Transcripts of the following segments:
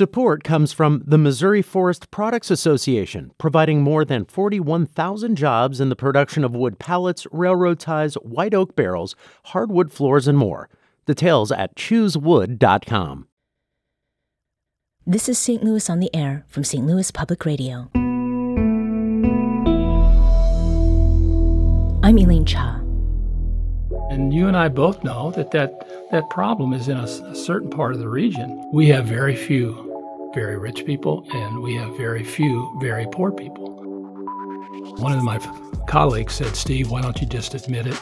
Support comes from the Missouri Forest Products Association, providing more than 41,000 jobs in the production of wood pallets, railroad ties, white oak barrels, hardwood floors, and more. Details at choosewood.com. This is St. Louis on the Air from St. Louis Public Radio. I'm Elaine Cha. And you and I both know that that, that problem is in a, a certain part of the region. We have very few very rich people, and we have very few very poor people. One of my colleagues said, Steve, why don't you just admit it?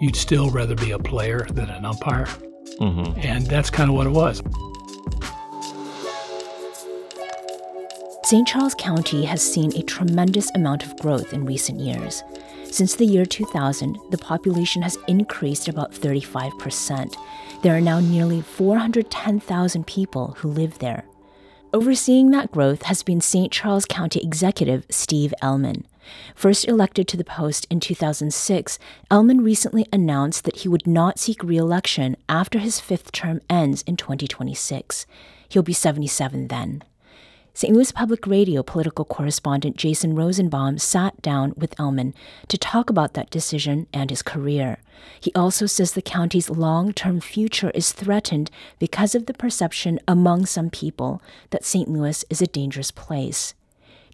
You'd still rather be a player than an umpire. Mm-hmm. And that's kind of what it was. St. Charles County has seen a tremendous amount of growth in recent years. Since the year 2000, the population has increased about 35%. There are now nearly 410,000 people who live there. Overseeing that growth has been St. Charles County Executive Steve Ehlmann. First elected to the post in 2006, Ehlmann recently announced that he would not seek re election after his fifth term ends in 2026. He'll be 77 then. St. Louis Public Radio political correspondent Jason Rosenbaum sat down with Ehlmann to talk about that decision and his career. He also says the county's long term future is threatened because of the perception among some people that St. Louis is a dangerous place.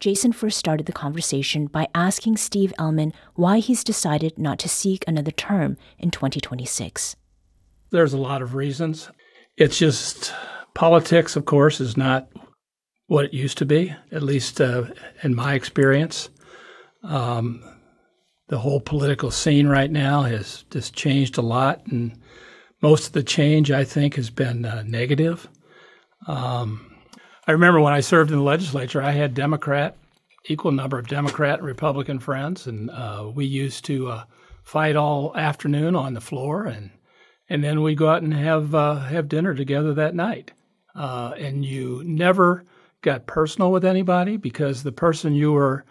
Jason first started the conversation by asking Steve Ehlmann why he's decided not to seek another term in 2026. There's a lot of reasons. It's just politics, of course, is not what it used to be, at least uh, in my experience. Um, the whole political scene right now has just changed a lot, and most of the change, I think, has been uh, negative. Um, I remember when I served in the legislature, I had Democrat, equal number of Democrat and Republican friends, and uh, we used to uh, fight all afternoon on the floor, and and then we go out and have uh, have dinner together that night. Uh, and you never got personal with anybody because the person you were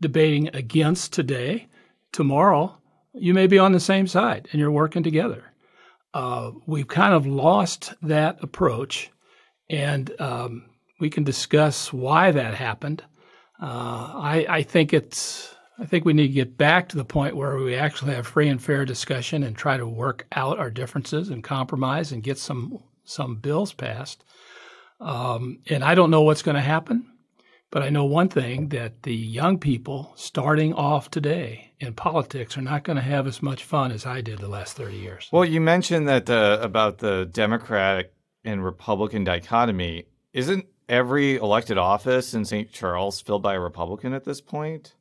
debating against today, tomorrow, you may be on the same side and you're working together. Uh, we've kind of lost that approach, and um, we can discuss why that happened. Uh, I, I think it's. I think we need to get back to the point where we actually have free and fair discussion and try to work out our differences and compromise and get some some bills passed. Um, and I don't know what's going to happen, but I know one thing that the young people starting off today in politics are not going to have as much fun as I did the last 30 years. Well, you mentioned that uh, about the Democratic and Republican dichotomy. Isn't every elected office in St. Charles filled by a Republican at this point?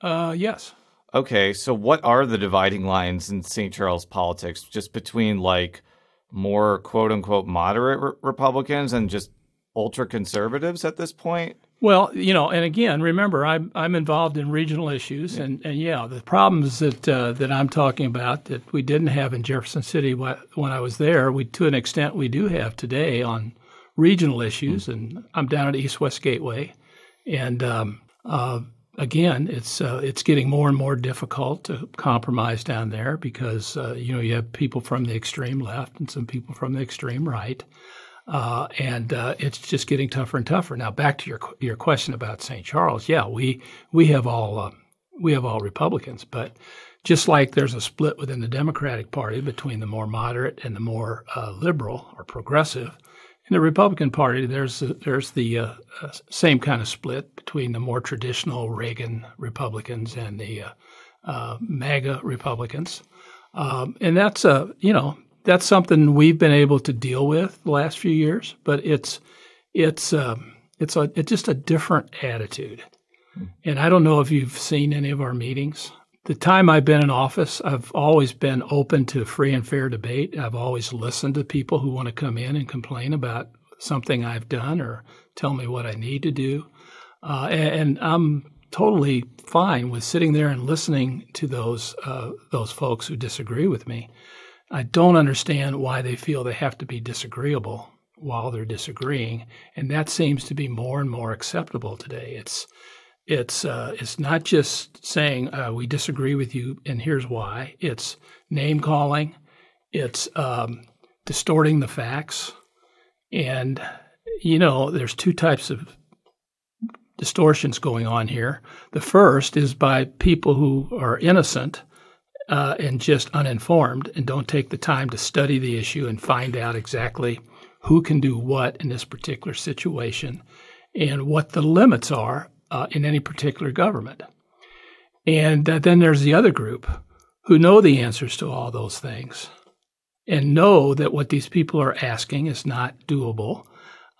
Uh, yes. Okay, so what are the dividing lines in St. Charles politics just between like more quote unquote moderate re- Republicans and just ultra conservatives at this point? Well, you know, and again, remember, I'm I'm involved in regional issues, yeah. and, and yeah, the problems that uh, that I'm talking about that we didn't have in Jefferson City when I was there, we to an extent we do have today on regional issues, mm-hmm. and I'm down at East West Gateway, and um, uh, again, it's uh, it's getting more and more difficult to compromise down there because uh, you know you have people from the extreme left and some people from the extreme right, uh, and uh, it's just getting tougher and tougher. Now, back to your your question about St. Charles, yeah, we we have all uh, we have all Republicans, but just like there's a split within the Democratic Party between the more moderate and the more uh, liberal or progressive in the Republican Party, there's there's the uh, uh, same kind of split between the more traditional Reagan Republicans and the uh, uh MAGA Republicans, um, and that's a uh, you know that's something we've been able to deal with the last few years. But it's it's um, it's a it's just a different attitude, and I don't know if you've seen any of our meetings the time I've been in office, I've always been open to free and fair debate. I've always listened to people who want to come in and complain about something I've done or tell me what I need to do. Uh, and, and, I'm totally fine with sitting there and listening to those uh, those folks who disagree with me. I don't understand why they feel they have to be disagreeable while they're disagreeing, and that seems to be more and more acceptable today. It's it's uh, it's not just saying uh, we disagree with you and here's why. It's name calling. It's um, distorting the facts, and you know, there's two types of distortions going on here. The first is by people who are innocent uh, and just uninformed and don't take the time to study the issue and find out exactly who can do what in this particular situation and what the limits are uh, in any particular government. And uh, then there's the other group who know the answers to all those things and know that what these people are asking is not doable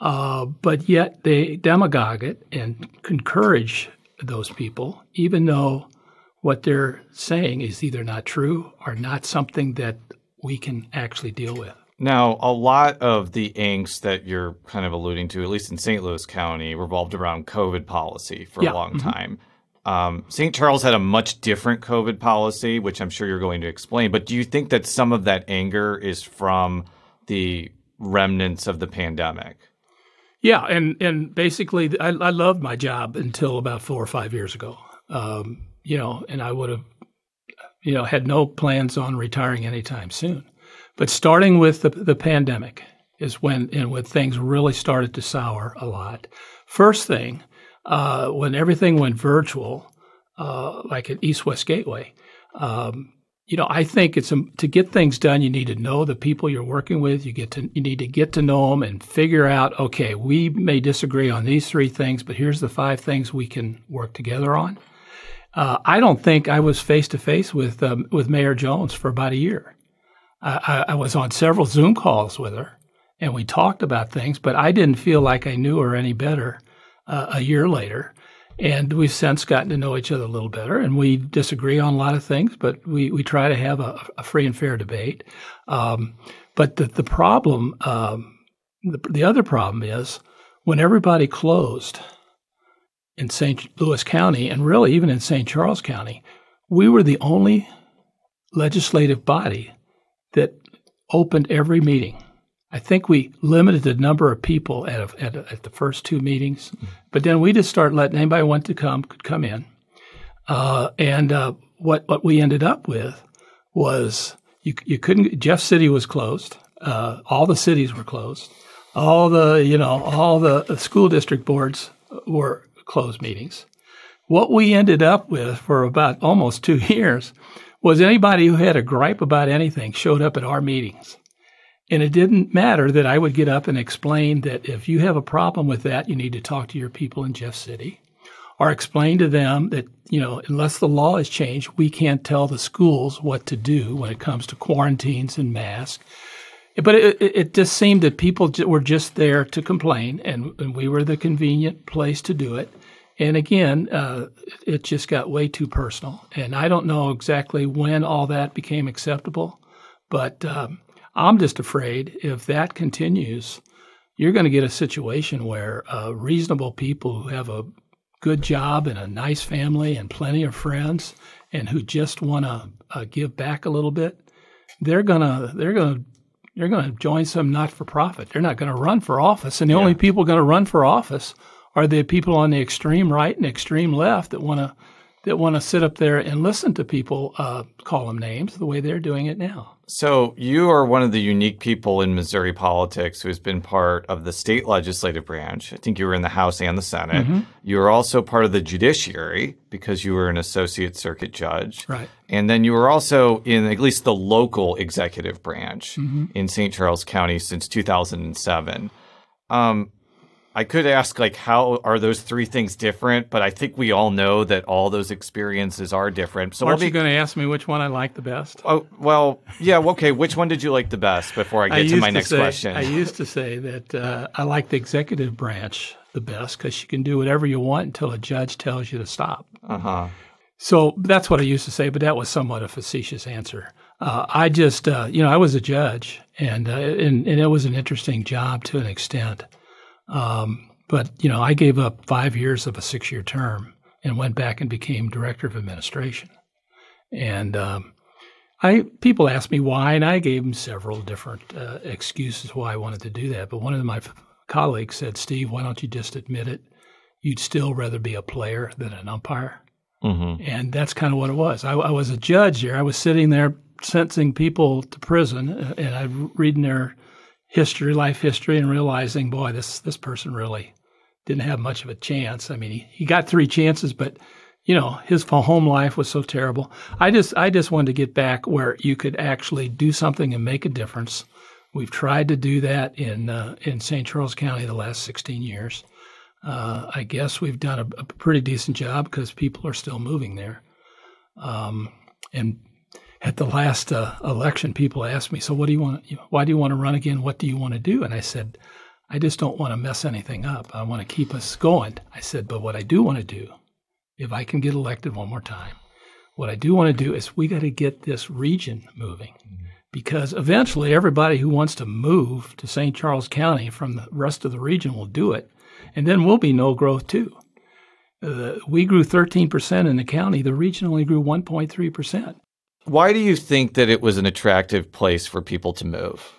uh, but yet they demagogue it and encourage those people, even though what they're saying is either not true or not something that we can actually deal with. Now, a lot of the angst that you're kind of alluding to, at least in St. Louis County, revolved around COVID policy for yeah. a long mm-hmm. time. Um, St. Charles had a much different COVID policy, which I'm sure you're going to explain. But do you think that some of that anger is from the remnants of the pandemic? Yeah, and and basically, I, I loved my job until about four or five years ago. Um, you know, and I would have, you know, had no plans on retiring anytime soon. But starting with the the pandemic is when and when things really started to sour a lot. First thing, uh, when everything went virtual, uh, like at East West Gateway, um, you know, I think it's a, to get things done. You need to know the people you're working with. You get to you need to get to know them and figure out. Okay, we may disagree on these three things, but here's the five things we can work together on. Uh, I don't think I was face to face with um, with Mayor Jones for about a year. I, I, was on several Zoom calls with her, and we talked about things, but I didn't feel like I knew her any better uh, a year later. And we've since gotten to know each other a little better, and we disagree on a lot of things, but we, we try to have a, a free and fair debate. Um, but the, the problem, um, the, the other problem is when everybody closed in St. Louis County, and really even in St. Charles County, we were the only legislative body that opened every meeting. I think we limited the number of people at, a, at, a, at, the first two meetings, but then we just started letting anybody want to come could come in. Uh, and uh, what what we ended up with was you you couldn't. Jeff City was closed. Uh, all the cities were closed. All the you know all the school district boards were closed meetings. What we ended up with for about almost two years was anybody who had a gripe about anything showed up at our meetings and it didn't matter that I would get up and explain that if you have a problem with that, you need to talk to your people in Jeff City or explain to them that, you know, unless the law is changed, we can't tell the schools what to do when it comes to quarantines and masks. But it, it just seemed that people were just there to complain, and, and we were the convenient place to do it. And again, uh, it just got way too personal. And I don't know exactly when all that became acceptable, but um, I'm just afraid if that continues, you're going to get a situation where uh, reasonable people who have a good job and a nice family and plenty of friends and who just want to uh, give back a little bit, they're gonna they're gonna they're gonna join some not for profit. They're not going to run for office, and the yeah. only people going to run for office are the people on the extreme right and extreme left that want to that want to sit up there and listen to people uh, call them names the way they're doing it now. So you are one of the unique people in Missouri politics who has been part of the state legislative branch. I think you were in the House and the Senate. Mm-hmm. You were also part of the judiciary because you were an associate circuit judge. Right. And then you were also in at least the local executive branch mm-hmm. in St. Charles County since 2007. Um, I could ask like how are those three things different, but I think we all know that all those experiences are different. So aren't you going to ask me which one I like the best? Oh well, yeah. Okay, which one did you like the best? Before I get I to my to next say, question, I used to say that uh, I like the executive branch the best because you can do whatever you want until a judge tells you to stop. Uh huh. So that's what I used to say, but that was somewhat a facetious answer. Uh, I just, uh, you know, I was a judge, and, uh, and and it was an interesting job to an extent. Um, but you know, I gave up five years of a six-year term and went back and became director of administration. And um, I people asked me why, and I gave them several different uh, excuses why I wanted to do that. But one of my f- colleagues said, "Steve, why don't you just admit it? You'd still rather be a player than an umpire." Mm-hmm. And that's kind of what it was. I, I, was a judge there. I was sitting there sentencing people to prison, uh, and I'm reading their history, life history, and realizing, boy, this this person really didn't have much of a chance. I mean, he, he got three chances, but you know his home life was so terrible. I just I just wanted to get back where you could actually do something and make a difference. We've tried to do that in uh, in St. Charles County the last 16 years. Uh, I guess we've done a, a pretty decent job because people are still moving there. Um, and at the last uh, election, people asked me, "So, what do you want? Why do you want to run again? What do you want to do?" And I said, "I just don't want to mess anything up. I want to keep us going." I said, "But what I do want to do, if I can get elected one more time, what I do want to do is we got to get this region moving." Because eventually, everybody who wants to move to St. Charles County from the rest of the region will do it, and then we'll be no growth too. Uh, we grew 13% in the county. The region only grew 1.3%. Why do you think that it was an attractive place for people to move?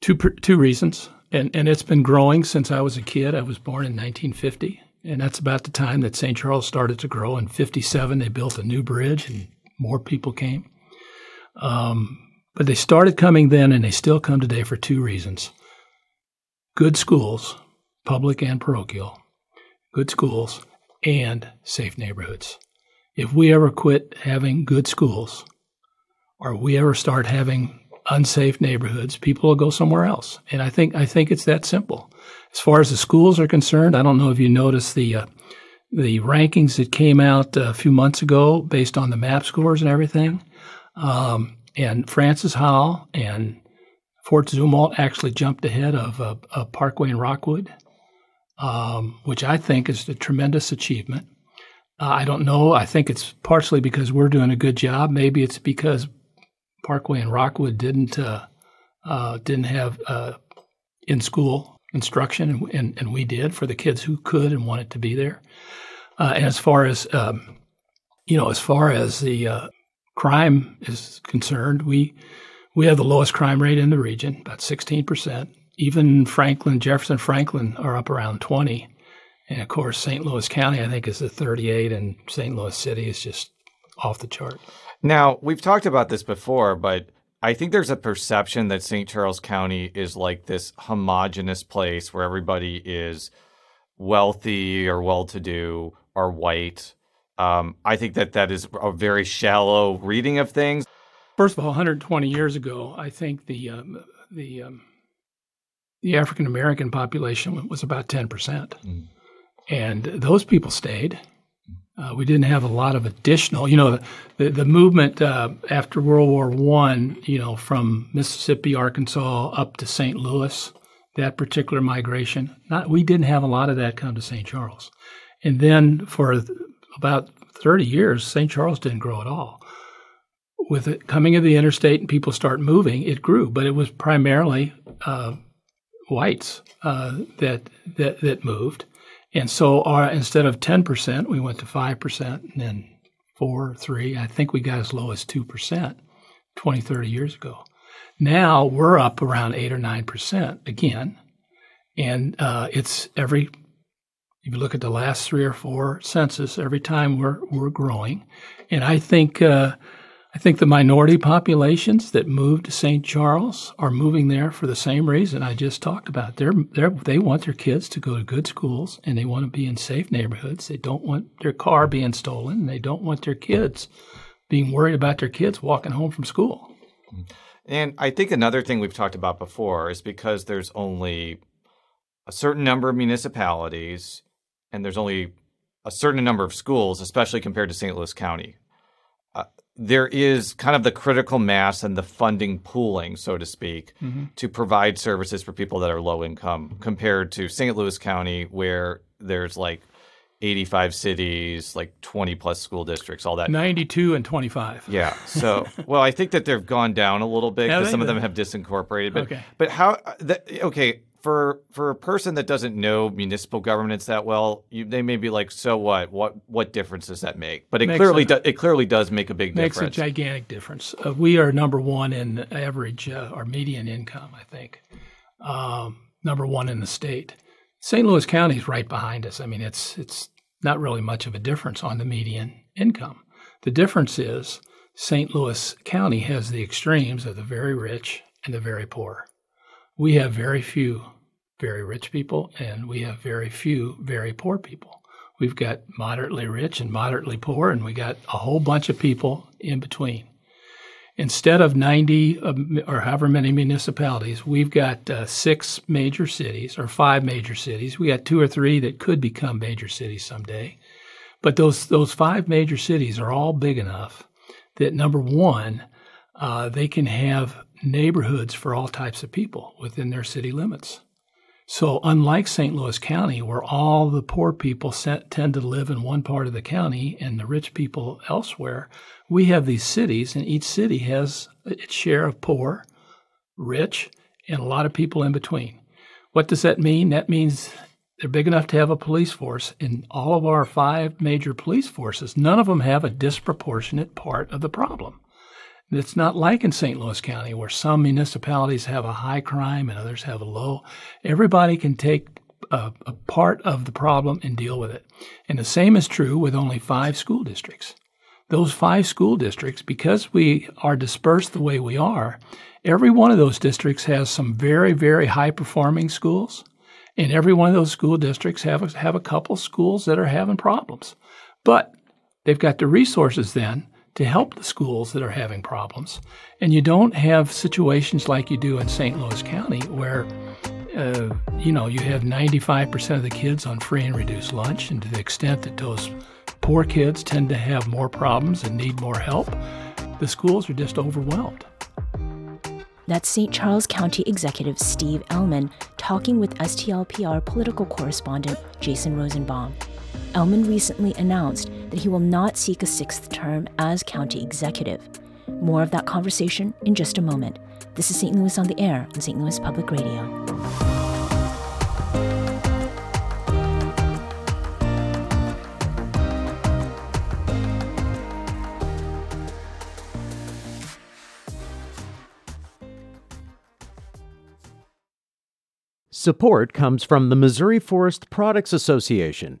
Two two reasons, and and it's been growing since I was a kid. I was born in 1950, and that's about the time that St. Charles started to grow. In '57, they built a new bridge, and more people came. Um, but they started coming then, and they still come today for two reasons: good schools, public and parochial, good schools, and safe neighborhoods if we ever quit having good schools or we ever start having unsafe neighborhoods, people will go somewhere else. And I think I think it's that simple. As far as the schools are concerned, I don't know if you noticed the uh, the rankings that came out a few months ago based on the map scores and everything. Um, and Francis Howell and Fort Zumwalt actually jumped ahead of, uh, Parkway and Rockwood, um, which I think is a tremendous achievement. Uh, I don't know. I think it's partially because we're doing a good job. Maybe it's because Parkway and Rockwood didn't uh, uh, didn't have uh, in school instruction, and, and, and, we did for the kids who could and wanted to be there. Uh, and as far as um, you know, as far as the uh, crime is concerned, we we have the lowest crime rate in the region, about sixteen percent. Even Franklin, Jefferson, Franklin are up around twenty. And of course, St. Louis County, I think, is the 38, and St. Louis City is just off the chart. Now, we've talked about this before, but I think there's a perception that St. Charles County is like this homogenous place where everybody is wealthy or well to do or white. Um, I think that that is a very shallow reading of things. First of all, 120 years ago, I think the um, the um, the African American population was about 10 percent. Mm and those people stayed. Uh, we didn't have a lot of additional, you know, the the movement uh, after World War One, you know, from Mississippi, Arkansas up to St. Louis, that particular migration. Not we didn't have a lot of that come to St. Charles, and then for about thirty years, St. Charles didn't grow at all. With it coming of the interstate and people start moving, it grew, but it was primarily uh, whites uh, that that that moved and so our, instead of 10%, we went to 5% and then 4, 3. I think we got as low as 2% 20, 30 years ago. Now we're up around 8 or 9% again. And uh, it's every, if you look at the last three or four census, every time we're, we're growing. And I think uh, I think the minority populations that move to St. Charles are moving there for the same reason I just talked about. They're, they're, they want their kids to go to good schools and they want to be in safe neighborhoods. They don't want their car being stolen and they don't want their kids being worried about their kids walking home from school. And I think another thing we've talked about before is because there's only a certain number of municipalities and there's only a certain number of schools, especially compared to St. Louis County uh, there is kind of the critical mass and the funding pooling, so to speak, mm-hmm. to provide services for people that are low income compared to St. Louis County, where there's like 85 cities, like 20 plus school districts, all that. 92 and 25. Yeah. So, well, I think that they've gone down a little bit because some of them have disincorporated. But, okay. but how, the, okay, for for a person that doesn't know municipal governance that well, you, they may be like, "So what? What what difference does that make?" But it makes clearly a, do, it clearly does make a big makes difference. Makes a gigantic difference. Uh, we are number one in average uh, or median income, I think. Um, number one in the state. St. Louis County is right behind us. I mean, it's it's not really much of a difference on the median income. The difference is St. Louis County has the extremes of the very rich and the very poor we have very few very rich people and we have very few very poor people. We've got moderately rich and moderately poor, and we got a whole bunch of people in between. Instead of 90 or however many municipalities, we've got uh, six major cities or five major cities. We got two or three that could become major cities someday. But those, those five major cities are all big enough that number one, uh, they can have neighborhoods for all types of people within their city limits. So, unlike St. Louis County, where all the poor people tend to live in one part of the county and the rich people elsewhere, we have these cities, and each city has its share of poor, rich, and a lot of people in between. What does that mean? That means they're big enough to have a police force. In all of our five major police forces, none of them have a disproportionate part of the problem. It's not like in St. Louis County where some municipalities have a high crime and others have a low. Everybody can take a, a, part of the problem and deal with it. And the same is true with only five school districts. Those five school districts, because we are dispersed the way we are, every one of those districts has some very, very high performing schools. And every one of those school districts have a, have a couple schools that are having problems. But they've got the resources then to help the schools that are having problems. And you don't have situations like you do in St. Louis County where uh, you know, you have 95% of the kids on free and reduced lunch, and to the extent that those poor kids tend to have more problems and need more help, the schools are just overwhelmed. That's St. Charles County Executive Steve Ehlmann talking with STLPR political correspondent Jason Rosenbaum. Ehlmann recently announced that he will not seek a sixth term as county executive. More of that conversation in just a moment. This is St. Louis on the Air on St. Louis Public Radio. Support comes from the Missouri Forest Products Association,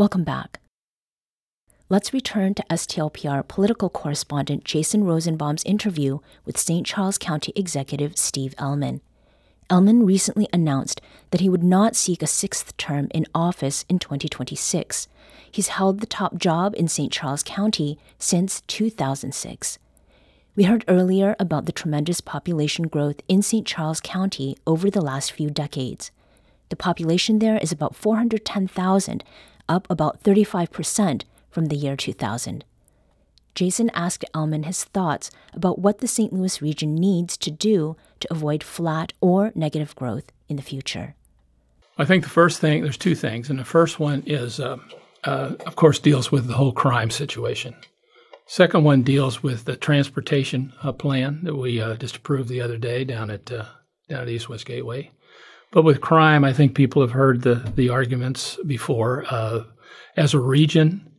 Welcome back. Let's return to STLPR political correspondent Jason Rosenbaum's interview with St. Charles County Executive Steve Ehlmann. Ehlmann recently announced that he would not seek a sixth term in office in 2026. He's held the top job in St. Charles County since 2006. We heard earlier about the tremendous population growth in St. Charles County over the last few decades. The population there is about 410,000, up about 35% from the year 2000. Jason asked Ehlmann his thoughts about what the St. Louis region needs to do to avoid flat or negative growth in the future. I think the first thing, there's two things, and the first one is, uh, uh, of course, deals with the whole crime situation. Second one deals with the transportation uh, plan that we uh, just approved the other day down at uh, down at East West Gateway. But with crime, I think people have heard the the arguments before. Uh, as a region,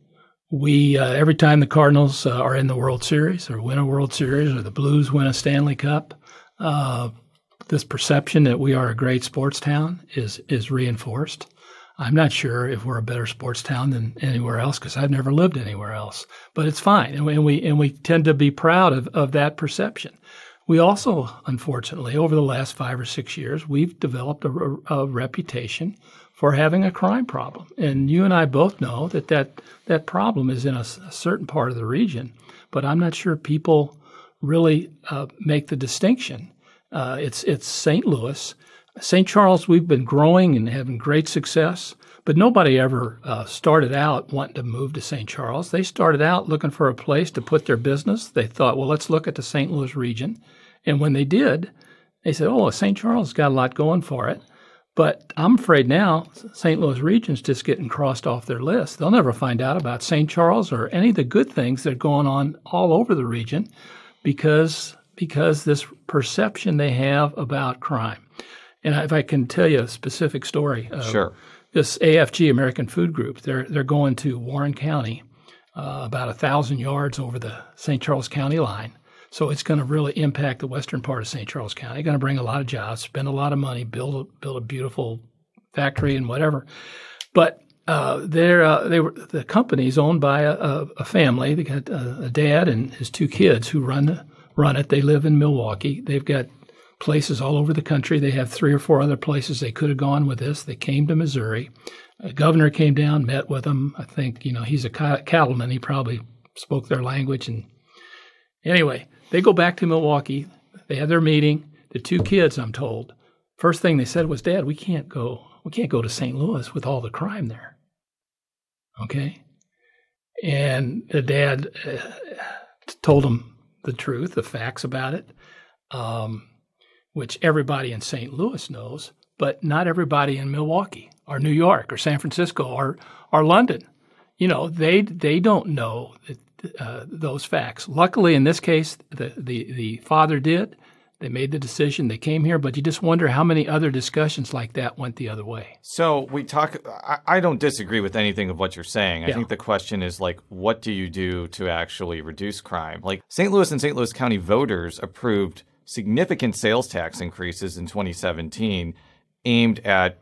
we uh, every time the Cardinals uh, are in the World Series or win a World Series or the Blues win a Stanley Cup, uh, this perception that we are a great sports town is is reinforced. I'm not sure if we're a better sports town than anywhere else because I've never lived anywhere else. But it's fine, and we and we, and we tend to be proud of, of that perception. We also, unfortunately, over the last five or six years, we've developed a, a, reputation for having a crime problem. And you and I both know that that, that problem is in a, a certain part of the region, but I'm not sure people really uh, make the distinction. Uh, it's, it's St. Louis. St. Charles, we've been growing and having great success, but nobody ever uh, started out wanting to move to St. Charles. They started out looking for a place to put their business. They thought, well, let's look at the St. Louis region. And when they did, they said, oh, St. Charles got a lot going for it. But I'm afraid now St. Louis region's just getting crossed off their list. They'll never find out about St. Charles or any of the good things that are going on all over the region because because this perception they have about crime. And if I can tell you a specific story, uh, Sure. This AFG American Food Group, they're they're going to Warren County, uh, about a thousand yards over the St. Charles County line. So it's going to really impact the western part of St. Charles County. Going to bring a lot of jobs, spend a lot of money, build a, build a beautiful factory and whatever. But uh, they're uh, they were the company's owned by a, a, family. They got a, a dad and his two kids who run run it. They live in Milwaukee. They've got places all over the country. They have three or four other places they could have gone with this. They came to Missouri. A governor came down, met with them. I think you know he's a cattleman. He probably spoke their language. And anyway, they go back to Milwaukee. They have their meeting. The two kids, I'm told, first thing they said was, "Dad, we can't go. We can't go to St. Louis with all the crime there." Okay, and the dad uh, told them the truth, the facts about it. Um, which everybody in St. Louis knows, but not everybody in Milwaukee or New York or San Francisco or or London. You know, they they don't know uh, those facts. Luckily, in this case, the, the the father did. They made the decision. They came here, but you just wonder how many other discussions like that went the other way. So we talk. I, I don't disagree with anything of what you're saying. I Yeah. think the question is like, what do you do to actually reduce crime? Like St. Louis and St. Louis County voters approved significant sales tax increases in 2017, aimed at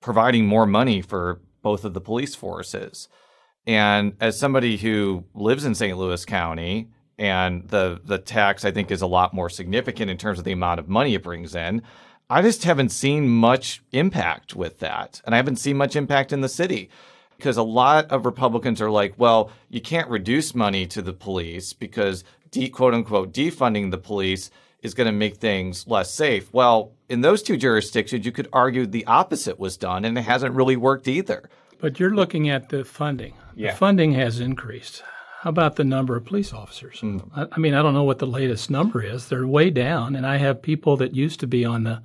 providing more money for both of the police forces. And as somebody who lives in St. Louis County, and the the tax I think is a lot more significant in terms of the amount of money it brings in. I just haven't seen much impact with that, and I haven't seen much impact in the city because a lot of Republicans are like, well, you can't reduce money to the police because de quote unquote defunding the police is going to make things less safe. Well, in those two jurisdictions, you could argue the opposite was done, and it hasn't really worked either. But you're looking at the funding. Yeah. The funding has increased. How about the number of police officers? Hmm. I, I mean, I don't know what the latest number is. They're way down, and I have people that used to be on the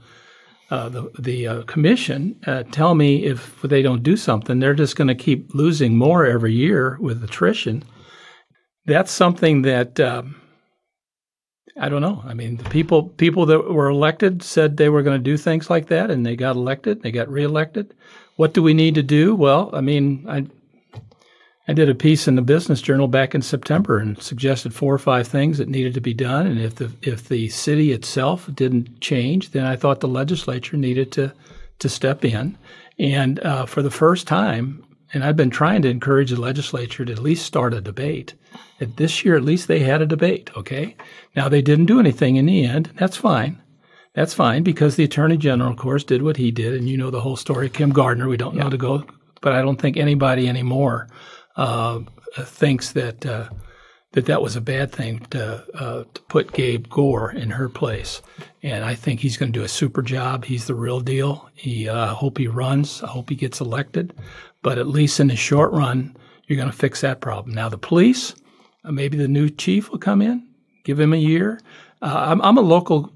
uh, the the uh, commission uh, tell me if they don't do something, they're just going to keep losing more every year with attrition. That's something that um, I don't know. I mean, the people people that were elected said they were going to do things like that, and they got elected. They got reelected. What do we need to do? Well, I mean, I I did a piece in the Business Journal back in September and suggested four or five things that needed to be done. And if the if the city itself didn't change, then I thought the legislature needed to to step in. And uh, for the first time, and I've been trying to encourage the legislature to at least start a debate. That this year, at least they had a debate. Okay, now they didn't do anything in the end. That's fine. That's fine because the attorney general, of course, did what he did, and you know the whole story. Kim Gardner. We don't know to go, but I don't think anybody anymore uh, thinks that uh, that that was a bad thing to uh, to put Gabe Gore in her place. And I think he's going to do a super job. He's the real deal. He uh, I hope he runs. I hope he gets elected. But at least in the short run, you're going to fix that problem. Now the police, uh, maybe the new chief will come in, give him a year. Uh, I'm, I'm a local.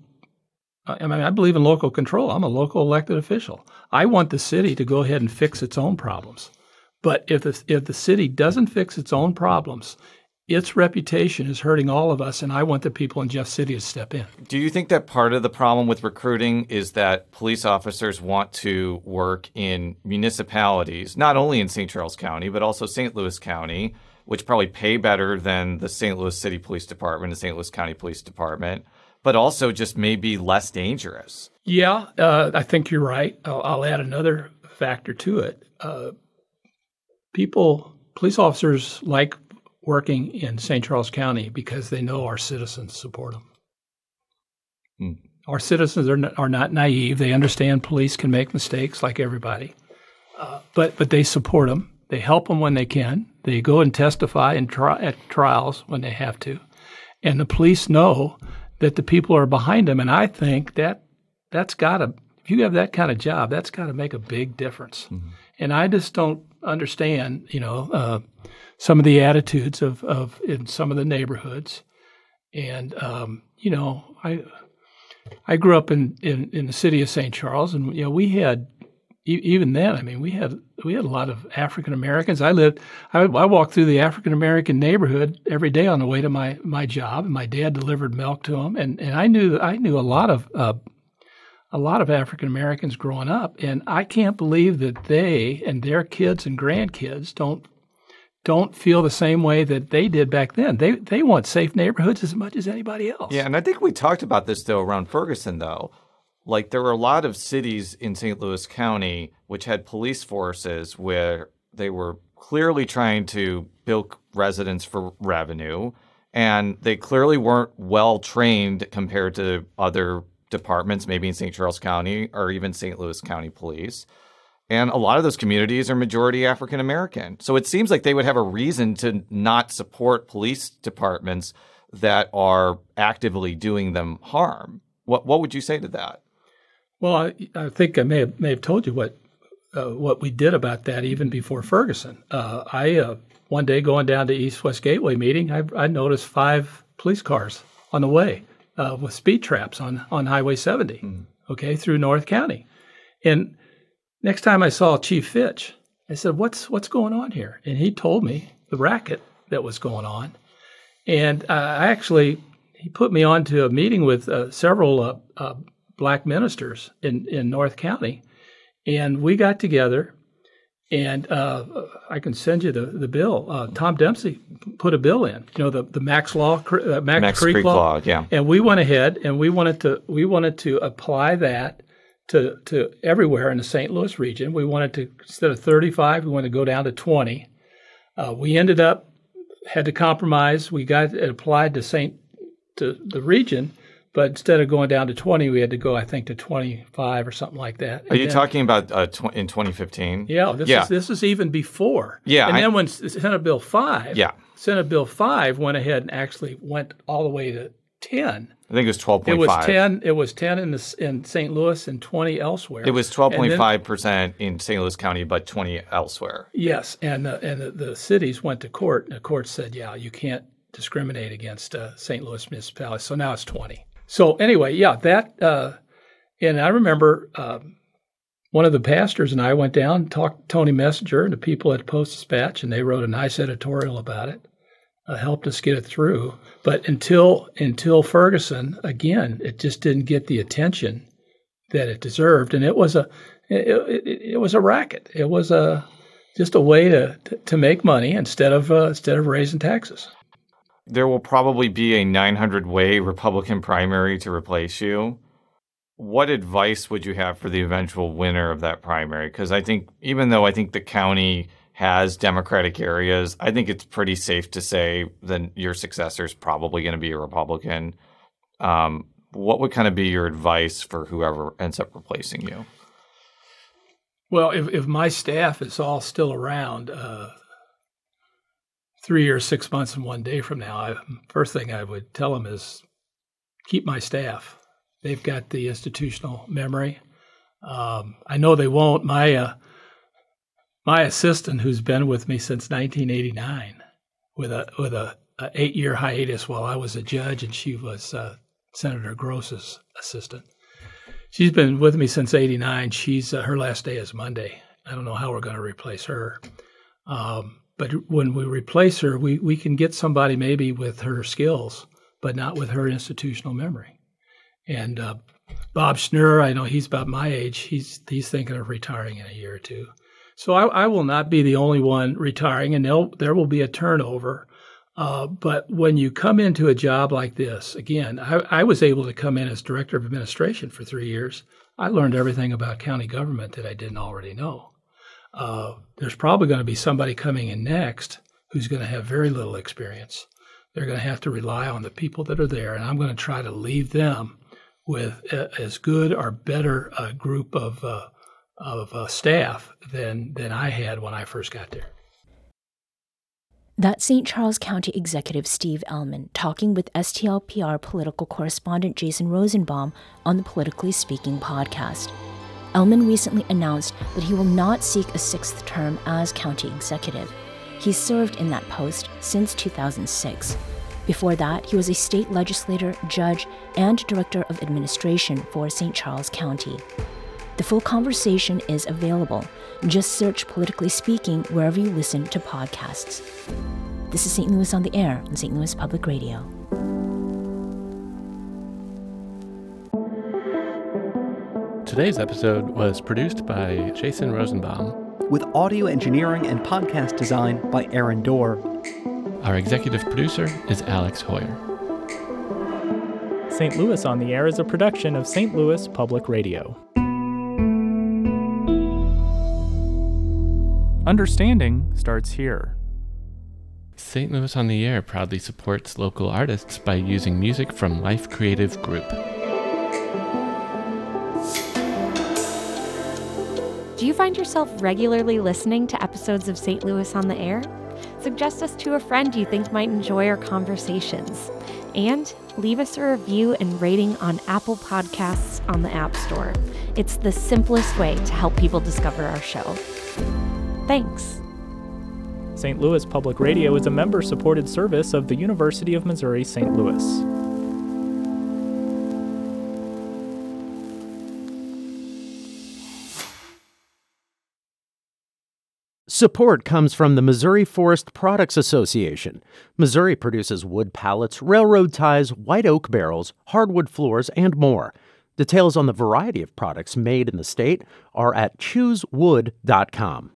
I mean, I believe in local control. I'm a local elected official. I want the city to go ahead and fix its own problems. But if the, if the city doesn't fix its own problems, its reputation is hurting all of us, and I want the people in Jeff City to step in. Do you think that part of the problem with recruiting is that police officers want to work in municipalities, not only in St. Charles County, but also St. Louis County, which probably pay better than the St. Louis City Police Department and St. Louis County Police Department, but also just maybe less dangerous? Yeah, uh, I think you're right. I'll, I'll add another factor to it. Uh, people, police officers like working in St. Charles County because they know our citizens support them. Hmm. Our citizens are not, are not naive. They understand police can make mistakes like everybody, uh, but but they support them. They help them when they can. They go and testify in tri- at trials when they have to, and the police know that the people are behind them. And I think that that's got to if you have that kind of job, that's got to make a big difference. And I just don't understand, you know, uh, some of the attitudes of, of in some of the neighborhoods. And um, you know, I I grew up in, in, in the city of St. Charles, and you know, we had even then. I mean, we had we had a lot of African Americans. I lived, I, I walked through the African American neighborhood every day on the way to my my job, and my dad delivered milk to them, and and I knew I knew a lot of. Uh, a lot of African Americans growing up, and I can't believe that they and their kids and grandkids don't don't feel the same way that they did back then. They they want safe neighborhoods as much as anybody else. Yeah, and I think we talked about this though around Ferguson though. Like there were a lot of cities in St. Louis County which had police forces where they were clearly trying to bilk residents for revenue and they clearly weren't well trained compared to other departments maybe in St. Charles County or even St. Louis County Police. And a lot of those communities are majority African American. So it seems like they would have a reason to not support police departments that are actively doing them harm. What what would you say to that? Well, I, I think I may have, may have told you what uh, what we did about that even before Ferguson. Uh, I uh, one day going down to East West Gateway meeting, I, I noticed five police cars on the way uh, with speed traps on on Highway 70, mm. okay, through North County, and Next time I saw Chief Fitch, I said, "What's what's going on here?" And he told me the racket that was going on. And uh, I actually he put me on to a meeting with uh, several uh, uh, black ministers in in North County, and we got together. And uh, I can send you the the bill. Uh, Tom Dempsey put a bill in. You know the the Macks Law, Macks, Macks Creek, Creek law. law, yeah. And we went ahead and we wanted to we wanted to apply that to, to everywhere in the St. Louis region. We wanted to, instead of 35, we wanted to go down to 20. Uh, we ended up, had to compromise. We got it applied to St. to the region, but instead of going down to 20, we had to go, I think, to 25 or something like that. Are and you then, talking about uh, tw- in 2015? Yeah, this yeah. is this is even before. Yeah, and I, then when Senate Bill 5, yeah. Senate Bill 5 went ahead and actually went all the way to 10. I think it was 12.5. It was 10 it was 10 in the, in St. Louis and 20 elsewhere. It was 12.5% in St. Louis County but 20 elsewhere. Yes, and uh, and the, the, cities went to court and the court said, "Yeah, you can't discriminate against uh, St. Louis municipalities." So now it's 20. So anyway, yeah, that uh, and I remember um, one of the pastors and I went down, talked to Tony Messenger and the people at Post Dispatch, and they wrote a nice editorial about it uh, helped us get it through. But until until Ferguson, again, it just didn't get the attention that it deserved, and it was a it, it, it was a racket. It was a just a way to to make money instead of uh, instead of raising taxes. There will probably be a 900 way Republican primary to replace you. What advice would you have for the eventual winner of that primary? Because I think, even though I think the county has Democratic areas, I think it's pretty safe to say that your successor is probably going to be a Republican. Um, what would kind of be your advice for whoever ends up replacing you? Well, if, if my staff is all still around uh, three years, six months, and one day from now, I, first thing I would tell them is keep my staff. They've got the institutional memory. Um, I know they won't. My uh, my assistant, who's been with me since 1989, with a with a, a eight year hiatus while I was a judge, and she was uh, Senator Gross's assistant. She's been with me since '89. She's uh, her last day is Monday. I don't know how we're going to replace her. Um, but when we replace her, we, we can get somebody maybe with her skills, but not with her institutional memory. And uh, Bob Schnur, I know he's about my age. He's he's thinking of retiring in a year or two. So I, I, will not be the only one retiring, and there will be a turnover. Uh, but when you come into a job like this, again, I, I, was able to come in as director of administration for three years. I learned everything about county government that I didn't already know. Uh, there's probably going to be somebody coming in next who's going to have very little experience. They're going to have to rely on the people that are there, and I'm going to try to leave them with a, as good or better a group of uh, of uh, staff than than I had when I first got there. That's St. Charles County Executive Steve Ehlmann talking with STLPR political correspondent Jason Rosenbaum on the Politically Speaking podcast. Ehlmann recently announced that he will not seek a sixth term as county executive. He served in that post since 2006. Before that, he was a state legislator, judge, and director of administration for St. Charles County. The full conversation is available. Just search Politically Speaking wherever you listen to podcasts. This is St. Louis on the Air on St. Louis Public Radio. Today's episode was produced by Jason Rosenbaum. With audio engineering and podcast design by Aaron Doerr. Our executive producer is Alex Heuer. St. Louis on the Air is a production of St. Louis Public Radio. Understanding starts here. St. Louis on the Air proudly supports local artists by using music from Life Creative Group. Do you find yourself regularly listening to episodes of St. Louis on the Air? Suggest us to a friend you think might enjoy our conversations. And leave us a review and rating on Apple Podcasts on the App Store. It's the simplest way to help people discover our show. Thanks. St. Louis Public Radio is a member supported service of the University of Missouri St. Louis. Support comes from the Missouri Forest Products Association. Missouri produces wood pallets, railroad ties, white oak barrels, hardwood floors, and more. Details on the variety of products made in the state are at choosewood.com.